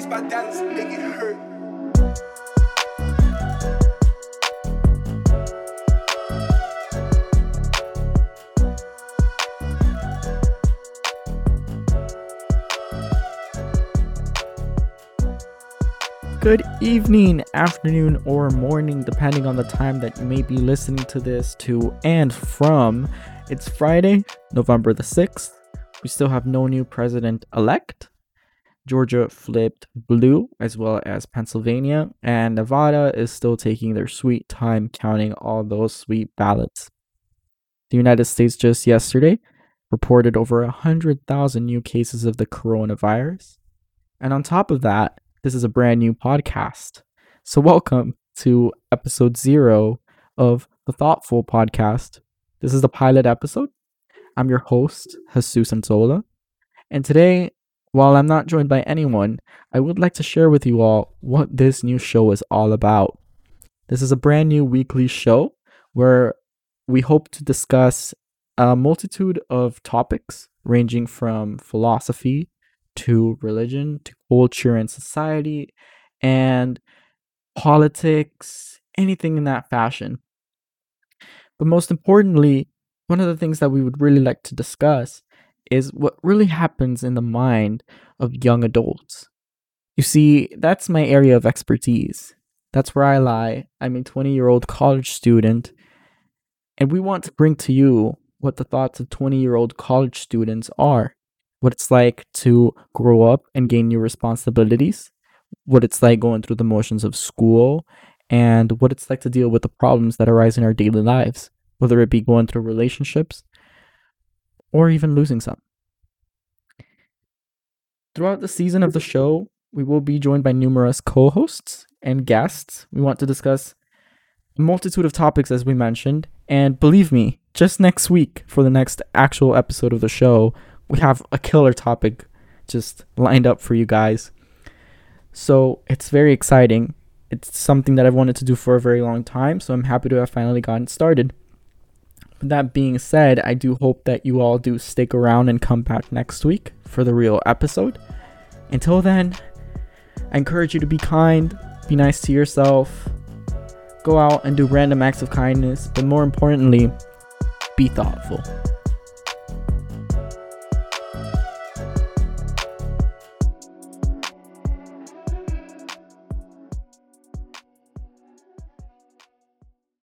Beats by Dallas, it hurt. Good evening, afternoon, or morning, depending on the time that you may be listening to this to and from. It's Friday, November the 6th. We still have no new president elect. Georgia flipped blue, as well as Pennsylvania, and Nevada is still taking their sweet time counting all those sweet ballots. The United States just yesterday reported over 100,000 new cases of the coronavirus. And on top of that, this is a brand new podcast. So, welcome to episode zero of the Thoughtful Podcast. This is the pilot episode. I'm your host, Jesus Anzola. And today, while I'm not joined by anyone, I would like to share with you all what this new show is all about. This is a brand new weekly show where we hope to discuss a multitude of topics ranging from philosophy to religion, to culture and society, and politics, anything in that fashion. But most importantly, one of the things that we would really like to discuss is what really happens in the mind of young adults. You see, that's my area of expertise. That's where I lie. I'm a 20 year old college student, and we want to bring to you what the thoughts of 20 year old college students are what it's like to grow up and gain new responsibilities, what it's like going through the motions of school, and what it's like to deal with the problems that arise in our daily lives, whether it be going through relationships or even losing some. Throughout the season of the show, we will be joined by numerous co hosts and guests. We want to discuss a multitude of topics, as we mentioned. And believe me, just next week for the next actual episode of the show, we have a killer topic just lined up for you guys. So it's very exciting. It's something that I've wanted to do for a very long time, so I'm happy to have finally gotten started. That being said, I do hope that you all do stick around and come back next week for the real episode. Until then, I encourage you to be kind, be nice to yourself, go out and do random acts of kindness, but more importantly, be thoughtful.